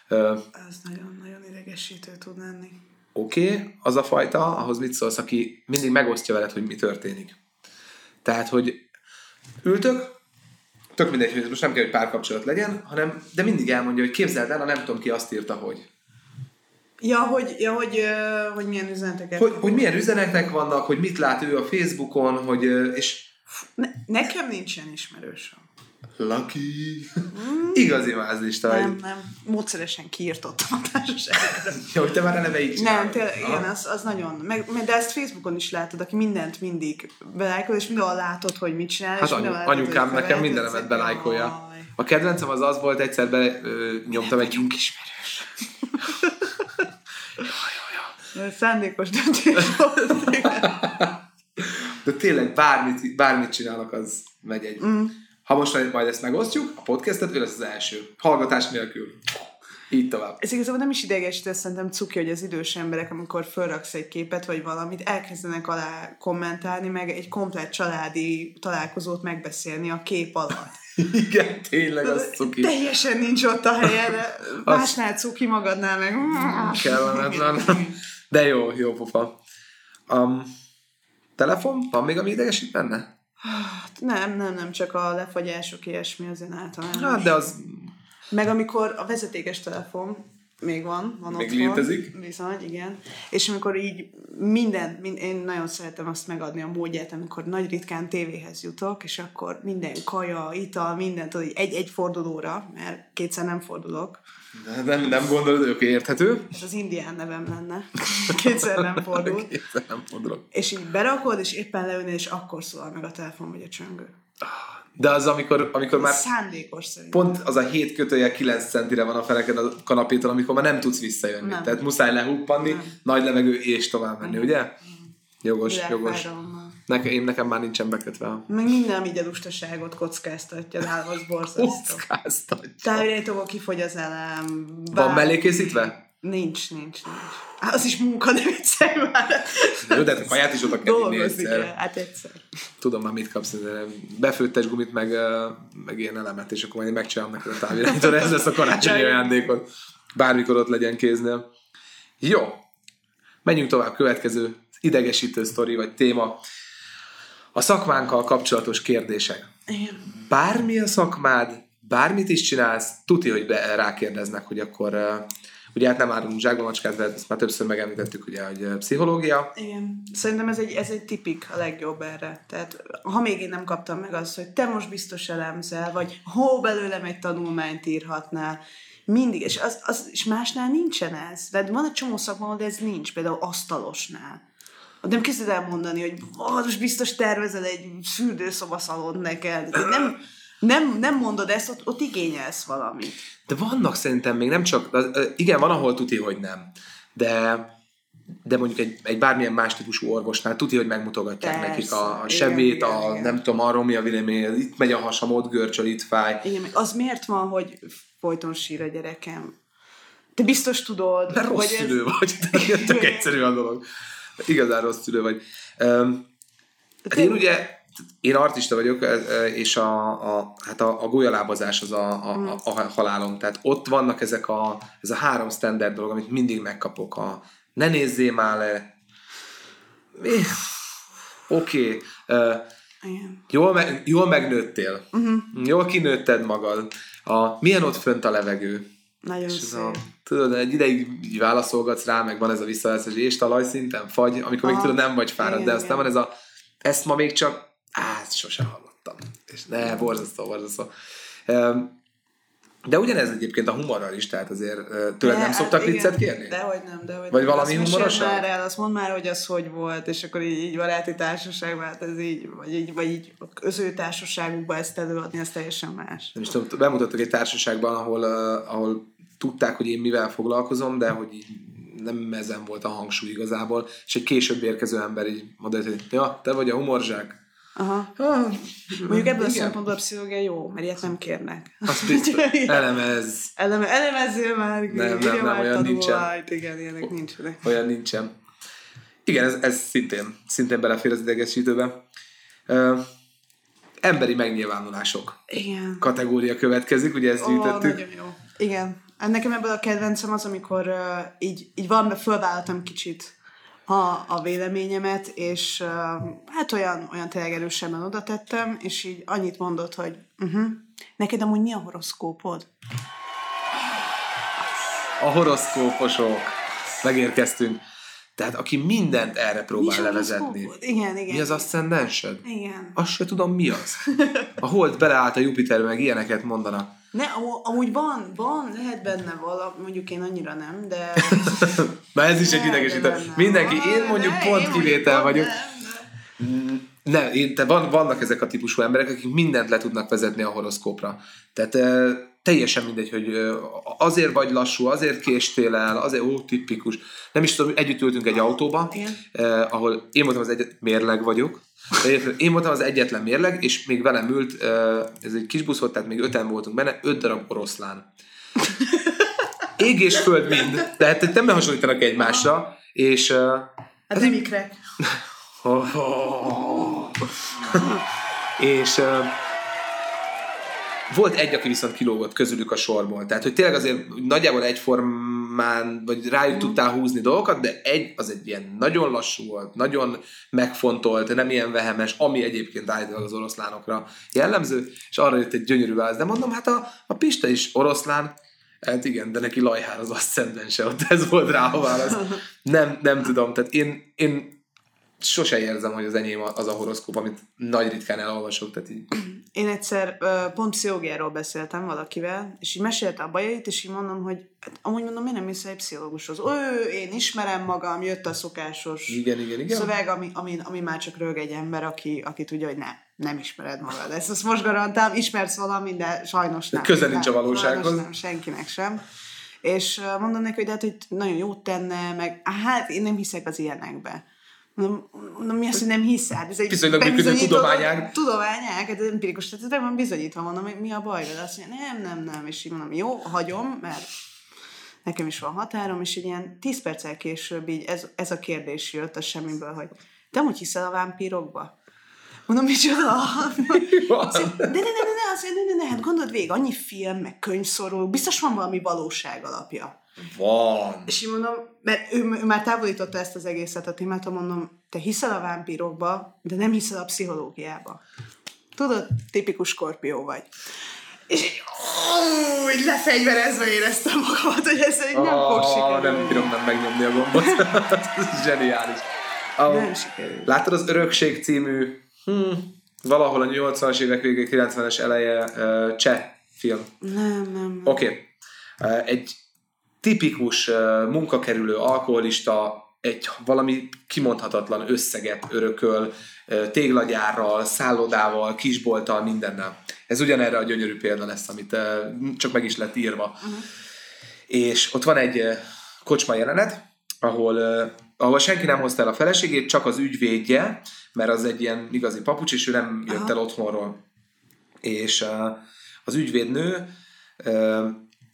Ez nagyon-nagyon idegesítő tud lenni. Oké, okay, az a fajta, ahhoz mit szólsz, aki mindig megosztja veled, hogy mi történik. Tehát, hogy ültök, tök mindegy, hogy most nem kell, hogy párkapcsolat legyen, hanem, de mindig elmondja, hogy képzeld el, a nem tudom ki azt írta, hogy. Ja, hogy, ja, hogy, hogy milyen üzeneteket. Hogy, hogy milyen üzenetek vannak, hogy mit lát ő a Facebookon, hogy, és... Ne, nekem nincsen ismerősöm. Lucky. Mm. Igazi mázlista vagy. Nem, nem. Módszeresen kiirtottam a társaságot. ja, hogy te már eleve így Nem, tényleg, igen, az, az nagyon. Meg, de ezt Facebookon is látod, aki mindent mindig belájkol, és mindenhol látod, hogy mit csinál. Hát anyu, látod, anyukám nekem mindenemet belájkolja. A kedvencem az az volt, egyszer be ö, nyomtam egy... Vagyunk ismerős. Szándékos döntés volt. De tényleg bármit, bármit csinálok, az megy egy. Mm ha most majd ezt megosztjuk, a podcastet, ő lesz az első. Hallgatás nélkül. Így tovább. Ez igazából nem is idegesítő, szerintem cuki, hogy az idős emberek, amikor felraksz egy képet, vagy valamit, elkezdenek alá kommentálni, meg egy komplet családi találkozót megbeszélni a kép alatt. Igen, tényleg az cuki. Teljesen nincs ott a helye, de másnál cuki magadnál meg. Kellemetlen. De jó, jó pofa. Um, telefon? Van még, ami idegesít benne? Hát nem, nem, nem, csak a lefagyások, ilyesmi azért általában. Hát, de az... Meg amikor a vezetékes telefon még van, van Még otthon, létezik? Bizony, igen. És amikor így minden, mind, én nagyon szeretem azt megadni a módját, amikor nagy ritkán tévéhez jutok, és akkor minden kaja, ital, mindent, egy-egy fordulóra, mert kétszer nem fordulok, nem, nem gondolod, hogy érthető? Ez az indián nevem lenne. Kétszer nem fordul. Kétszer nem fordulok. És így berakod, és éppen leülnél, és akkor szól meg a telefon vagy a csöngő. De az, amikor, amikor már... Szándékos szerintem. Pont az a 7 kötője 9 centire van a feleken a kanapétól, amikor már nem tudsz visszajönni. Nem. Tehát muszáj lehuppanni, nem. nagy levegő és tovább menni, ugye? Jogos, jogos. Nekem, én nekem már nincsen bekötve. Meg minden, ami a lustaságot kockáztatja, nálam az borzasztó. Kockáztatja. Távirányítóval kifogy az elem. Bár... Van mellé készítve? Nincs, nincs, nincs. Hát az is munka, de viccelj már. Jó, de a kaját is oda kell vinni egyszer. Hát egyszer. Tudom már mit kapsz, befőttes gumit, meg, meg ilyen elemet, és akkor majd megcsinálom neked a távirányítóra. Ez lesz a karácsonyi ajándékot. Bármikor ott legyen kéznél. Jó. Menjünk tovább. Következő idegesítő sztori vagy téma. A szakmánkkal kapcsolatos kérdések. Igen. Bármi a szakmád, bármit is csinálsz, tuti, hogy be, rákérdeznek, hogy akkor ugye hát nem árulunk zsákba macskát, mert ezt már többször megemlítettük, ugye, hogy pszichológia. Igen. Szerintem ez egy, ez egy tipik a legjobb erre. Tehát ha még én nem kaptam meg azt, hogy te most biztos elemzel, vagy hó belőlem egy tanulmányt írhatnál, mindig, és, az, az, és másnál nincsen ez. Tehát van egy csomó szakma, de ez nincs, például asztalosnál nem kezded el mondani, hogy most biztos tervezel egy fürdőszobaszalon neked. De nem, nem, nem mondod ezt, ott, ott igényelsz valamit. De vannak szerintem még nem csak, igen, van, ahol tuti, hogy nem. De de mondjuk egy, egy bármilyen más típusú orvosnál tudja, hogy megmutogatják Persze, nekik a, a sebét, igen, a igen. nem tudom, arról mi a vélemény, itt megy a hasam, ott görcsöl, itt fáj. Igen, az miért van, hogy folyton sír a gyerekem? Te biztos tudod. Mert rossz szülő ez... vagy, tök egyszerű a dolog igazán rossz szülő vagy. Um, hát én ugye, én artista vagyok, és a, a, hát a, a golyalábazás az a, a, a, a halálom. Tehát ott vannak ezek a, ez a három standard dolog, amit mindig megkapok. A ne nézzél már le. Oké. Okay. Uh, jól, me, jól megnőttél. Uh-huh. Jól kinőtted magad. A, milyen ott fönt a levegő? Nagyon és szép. A, tudod, egy ideig így válaszolgatsz rá, meg van ez a visszajelzés, hogy és talajszinten fagy, amikor még tudod nem vagy fáradt, de aztán igen. van ez a, ezt ma még csak, á, ezt sosem hallottam. És ne, borzasztó, borzasztó. De ugyanez egyébként a humorral is, tehát azért tőled nem szoktak igen, viccet kérni? Dehogy nem, dehogy Vagy nem. valami humoros? már el, azt mondd már, hogy az hogy volt, és akkor így, így baráti társaságban, hát ez így, vagy így, vagy így az ő társaságukban ezt előadni, ez teljesen más. Nem is tudom, bemutattak egy társaságban, ahol, uh, ahol tudták, hogy én mivel foglalkozom, de hogy így nem ezen volt a hangsúly igazából, és egy később érkező ember így mondta, hogy ja, te vagy a humorzsák. Aha. Ah, Mondjuk ebből a szempontból a pszichológia jó, mert ilyet nem kérnek. Azt biztos. Elemez. Eleme, elemezzél már. Nem, nem, nem, olyan nincsen. Igen, ilyenek nincsenek. Olyan nincsen. Igen, ez, ez szintén, szintén belefér az idegesítőbe. Uh, emberi megnyilvánulások. Igen. Kategória következik, ugye ezt gyűjtöttük. Nagyon jó. Igen. Nekem ebből a kedvencem az, amikor uh, így, így valamiben fölvállaltam kicsit a, a véleményemet, és uh, hát olyan, olyan tényleg erősebben oda tettem, és így annyit mondott, hogy uh-huh, neked amúgy mi a horoszkópod? A horoszkóposok. Megérkeztünk. Tehát aki mindent erre próbál levezetni. Igen, igen. Mi az aszcendensed? Igen. Azt se tudom, mi az. A hold beleállt a Jupiterbe, meg ilyeneket mondanak. Ne, amúgy van, van, lehet benne vala, mondjuk én annyira nem, de... Na ez is egy idegesítő. Mindenki, én mondjuk ne, pont én kivétel vagyok. Nem, nem. én, te van, vannak ezek a típusú emberek, akik mindent le tudnak vezetni a horoszkópra. Tehát teljesen mindegy, hogy azért vagy lassú, azért késtél el, azért, ó, tipikus. Nem is tudom, együtt ültünk egy autóba, eh, ahol én voltam az egyetlen, mérleg vagyok, de én voltam az egyetlen mérleg, és még velem ült, eh, ez egy kis busz volt, tehát még öten voltunk benne, öt darab oroszlán. Ég és föld mind, tehát nem hasonlítanak egymásra, és... Eh, hát nem ikrek. és... Eh, volt egy, aki viszont kilógott közülük a sorból. Tehát, hogy tényleg azért nagyjából egyformán, vagy rájuk tudtál húzni dolgokat, de egy, az egy ilyen nagyon lassú volt, nagyon megfontolt, nem ilyen vehemes, ami egyébként állítólag az oroszlánokra jellemző, és arra jött egy gyönyörű válasz. De mondom, hát a, a Pista is oroszlán, Hát igen, de neki lajhár az aszcendense, ott ez volt rá a válasz. Nem, nem tudom, tehát én, én sose érzem, hogy az enyém az a horoszkóp, amit nagy ritkán elolvasok. Tehát így. Én egyszer pont pszichológiáról beszéltem valakivel, és így mesélte a bajait, és így mondom, hogy hát, amúgy mondom, miért nem mész egy pszichológushoz? Ő, én ismerem magam, jött a szokásos igen, igen, igen. szöveg, ami, ami, ami már csak rög egy ember, aki, aki tudja, hogy nem, nem ismered magad. Ezt azt most garantálom, ismersz valamit, de sajnos nem. Közel nincs a valósághoz. Nem, senkinek sem. És mondom neki, hogy, hát, hogy nagyon jót tenne, meg hát én nem hiszek az ilyenekbe Mondom, mondom, mi az, hogy nem hiszel? Hát ez egy Viszonylag működő tudományág. Tudományág, hát empirikus, tehát van bizonyítva, mondom, mi a baj vele. Azt mondja, nem, nem, nem, és így mondom, jó, hagyom, mert nekem is van határom, és egy ilyen tíz perccel később így ez, ez a kérdés jött a semmiből, hogy te úgy hiszel a vámpírokba? Mondom, micsoda? de ne, ne, ne, ne, azt, ne, ne, ne, hát gondold végig, annyi film, meg könyv szorul, biztos van valami valóság alapja. Van. És így mondom, mert ő, ő már távolította ezt az egészet a témától, mondom, te hiszel a vámpírokba, de nem hiszel a pszichológiába. Tudod, tipikus skorpió vagy. És így, úgy lefegyverezve éreztem magamat, hogy ez egy nem fog sikerülni. Nem bírom nem megnyomni a gombot. ez zseniális. A, nem sikerült. Láttad az Örökség című hmm, valahol a 80-as évek végé, 90-es eleje uh, cseh film? Nem, nem. nem. Oké. Okay. Uh, egy tipikus munkakerülő alkoholista egy valami kimondhatatlan összeget örököl, téglagyárral, szállodával, kisbolttal, mindennel. Ez ugyanerre a gyönyörű példa lesz, amit csak meg is lett írva. Uh-huh. És ott van egy kocsma jelenet, ahol, ahol senki nem hozta el a feleségét, csak az ügyvédje, mert az egy ilyen igazi papucs, és ő nem jött el otthonról. És az ügyvédnő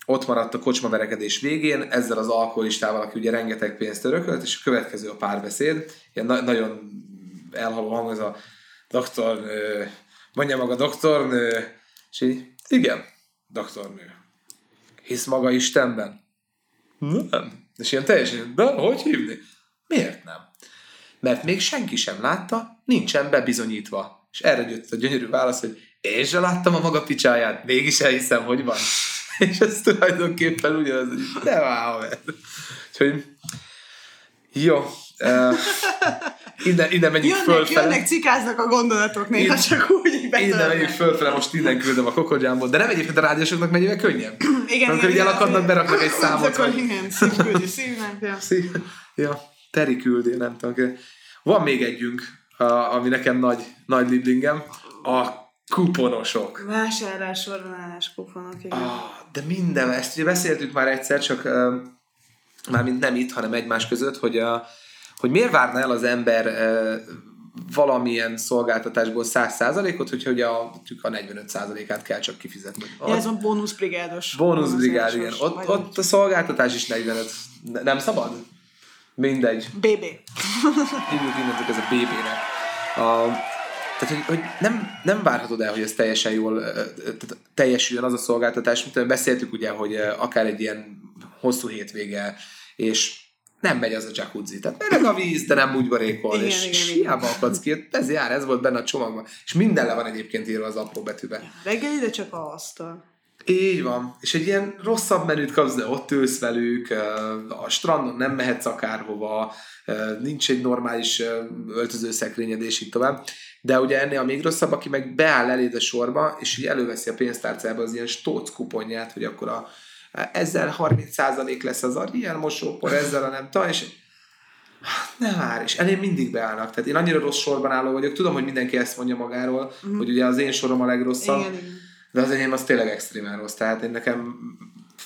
ott maradt a kocsmaverekedés végén, ezzel az alkoholistával, aki ugye rengeteg pénzt örökölt, és a következő a párbeszéd, ilyen na- nagyon elhaló hang, ez a doktornő, mondja maga doktornő, és így, igen, doktornő, hisz maga Istenben? Nem. És ilyen teljesen, de hogy hívni? Miért nem? Mert még senki sem látta, nincsen bebizonyítva. És erre jött a gyönyörű válasz, hogy én sem láttam a maga picsáját, mégis elhiszem, hogy van. és ez tulajdonképpen ugyanaz, hogy ne válj Úgyhogy jó. Uh, innen, innen menjünk jönnek, fölfele. Jönnek, cikáznak a gondolatok néha, csak úgy Innen menjünk fölfele, most innen küldöm a kokogyámból, de nem egyébként a rádiósoknak mennyivel könnyebb. igen, Amikor így elakadnak, beraknak egy számot. Akkor igen, szív küldi, szív nem, ja. Szív, ja, Teri küldi, nem tudom. Van még együnk, ami nekem nagy, nagy liblingem, a kuponosok. Vásárlás, sorbanálás, kuponok, igen. Ah, de minden, ezt ugye beszéltük már egyszer, csak uh, mármint nem itt, hanem egymás között, hogy, uh, hogy miért várna el az ember uh, valamilyen szolgáltatásból 100%-ot, hogyha ugye a, a 45%-át kell csak kifizetni. Ja, ez a bónuszbrigádos. Bónuszbrigád, igen. Ott, ott a szolgáltatás is 45. Nem szabad? Mindegy. BB. Hívjuk innentől ez a BB-nek. A, tehát, hogy, hogy nem, nem várhatod el, hogy ez teljesen jól teljesüljön az a szolgáltatás, mint beszéltük ugye, hogy akár egy ilyen hosszú hétvége, és nem megy az a jacuzzi. Tehát meleg a víz, de nem úgy varékol, igen, és, igen, és hiába akadsz ki. Ez jár, ez volt benne a csomagban. És minden le van egyébként írva az apró betűben. Reggel ide csak a asztal. Így van. És egy ilyen rosszabb menüt kapsz, de ott ülsz velük, a strandon nem mehetsz akárhova, nincs egy normális öltözőszekrényed, és így tovább. De ugye ennél a még rosszabb, aki meg beáll eléd a sorba, és így előveszi a pénztárcába az ilyen stóc kuponját, hogy akkor a, ezzel 30% lesz az a ilyen mosópor, ezzel a nem tudom, és ne vár, és elég mindig beállnak. Tehát én annyira rossz sorban álló vagyok, tudom, hogy mindenki ezt mondja magáról, mm. hogy ugye az én sorom a legrosszabb, igen, igen. de az enyém az tényleg extrémán rossz. Tehát én nekem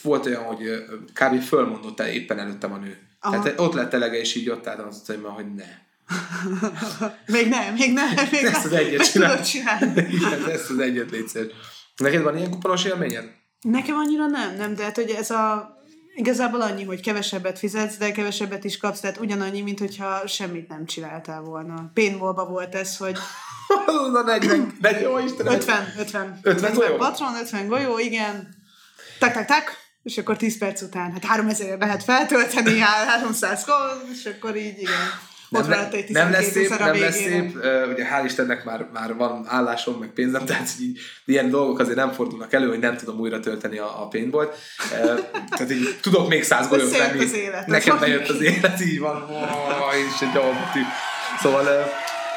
volt olyan, hogy kb. fölmondott el éppen előttem a nő. Aha. Tehát ott lett elege, és így ott álltam, azt mondta, hogy ne még nem, még nem, még ezt az egyet csinál. Igen, ezt az egyet légy Neked van ilyen kuponos élményed? Nekem annyira nem, nem, de hát hogy ez a Igazából annyi, hogy kevesebbet fizetsz, de kevesebbet is kapsz, tehát ugyanannyi, mint hogyha semmit nem csináltál volna. Paintballba volt ez, hogy... Na 40, 40, jó Isten, 50, 50. 50 golyó? Patron, 50 golyó, igen. Tak, tak, tak. És akkor 10 perc után, hát 3000 lehet feltölteni, 300 kol, és akkor így, igen nem, le, nem lesz szép, nem lesz szép, ugye hál' Istennek már, már van állásom, meg pénzem, tehát így, ilyen dolgok azért nem fordulnak elő, hogy nem tudom újra tölteni a, a paintballt. Tehát így tudok még száz golyót venni. Az élet, Nekem bejött az élet, így van, és egy dolgotű. Szóval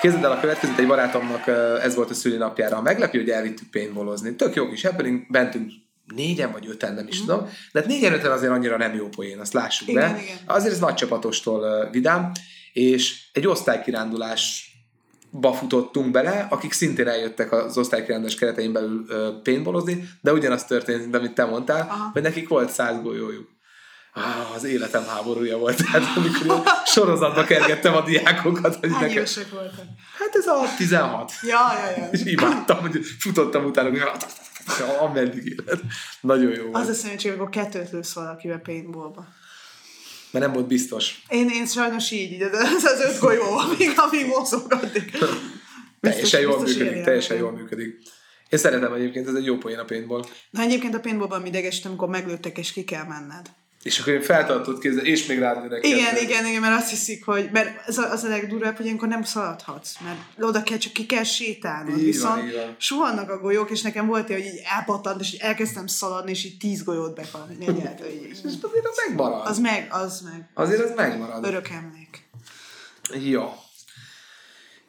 Képzeld el a következőt, egy barátomnak ez volt a szülinapjára. Meglepi, hogy elvittük paintballozni. Tök jó kis happening, bentünk négyen vagy öten, nem is mm. tudom. De hát négyen öten azért annyira nem jó poén, azt lássuk igen, be. Igen. Azért ez nagy csapatostól vidám és egy osztálykirándulásba futottunk bele, akik szintén eljöttek az osztálykirándulás keretein belül paintballozni, de ugyanaz történt, mint amit te mondtál, Aha. hogy nekik volt száz golyójuk. Ah, az életem háborúja volt, tehát amikor sorozatba kergettem a diákokat. Hogy Hány nekem... voltak? Hát ez a 16. Ja, ja, ja. És imádtam, hogy futottam utána, hogy ameddig élet. Nagyon jó volt. Az a szerencsé, hogy kettőt lősz valakivel paintballba mert nem volt biztos. Én, én sajnos így, de ez az öt golyó, amíg, amíg mozog addig. Teljesen jól működik, teljesen jól működik. Én szeretem egyébként, ez egy jó poén a paintball. Na egyébként a paintballban mi idegesít, amikor meglőttek és ki kell menned. És akkor én feltartott kézzel, és még rád nőnek. Igen, igen, igen, mert azt hiszik, hogy, mert az a, az a legdurvább, hogy ilyenkor nem szaladhatsz, mert oda kell, csak ki kell sétálnod. Így Viszont van, van. suhannak a golyók, és nekem volt hogy így elpattant, és így elkezdtem szaladni, és így tíz golyót bekapni. és azért az megmarad. Az meg, az meg. Azért az megmarad. Örök emlék. Jó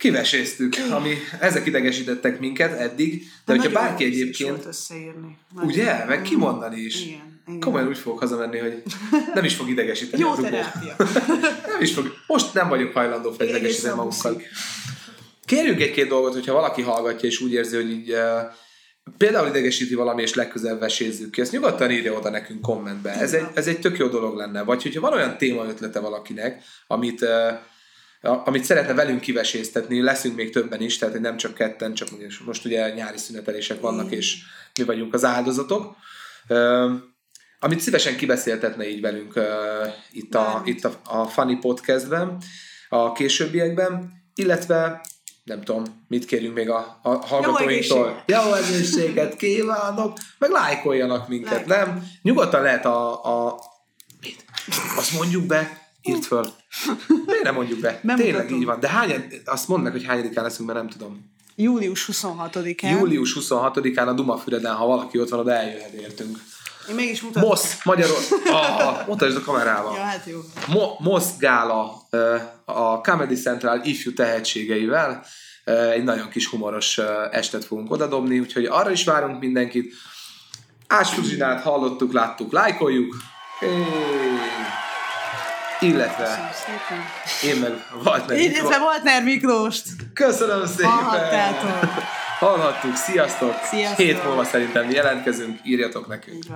kiveséztük, ami ezek idegesítettek minket eddig, de, de hogyha bárki egyébként... Volt összeírni. Ugye? Meg kimondani is. Igen. Igen. Komolyan úgy fogok hazamenni, hogy nem is fog idegesíteni. Jó terápia. nem is fog. Most nem vagyok hajlandó fel idegesíteni magunkkal. Kérjünk egy-két dolgot, hogyha valaki hallgatja és úgy érzi, hogy így uh, például idegesíti valami, és legközelebb vesézzük ki, ezt nyugodtan írja oda nekünk kommentbe. Ez egy, ez egy tök jó dolog lenne. Vagy hogyha van olyan téma ötlete valakinek, amit uh, amit szeretne velünk kiveséztetni, leszünk még többen is, tehát nem csak ketten, csak most ugye nyári szünetelések vannak, és mi vagyunk az áldozatok. Amit szívesen kibeszéltetne így velünk itt, a, itt a, a Funny Podcastben, a későbbiekben, illetve nem tudom, mit kérünk még a, a hallgatóinktól. Jó egészséget kívánok, meg lájkoljanak minket, Like. nem? Nyugodtan lehet a, a mit? Azt mondjuk be, írt föl. Miért nem mondjuk be? Nem Tényleg mutatom. így van. De hány, azt mondd meg, hogy hányadikán leszünk, mert nem tudom. Július 26-án. Július 26-án a Dumafüreden, ha valaki ott van, oda eljöhet értünk. Én mégis mutatom. Mosz, Magyarország. Ah, mutasd a kamerával. Ja, hát jó. Mo- Mosz Gála a Comedy Central ifjú tehetségeivel. Egy nagyon kis humoros estet fogunk odadobni, úgyhogy arra is várunk mindenkit. Ás hallottuk, láttuk, lájkoljuk. Hey illetve én meg Waltner Illetve Waltner Miklóst. Köszönöm szépen. Hallhattuk, sziasztok! sziasztok. Hét múlva szerintem jelentkezünk, írjatok nekünk. Így.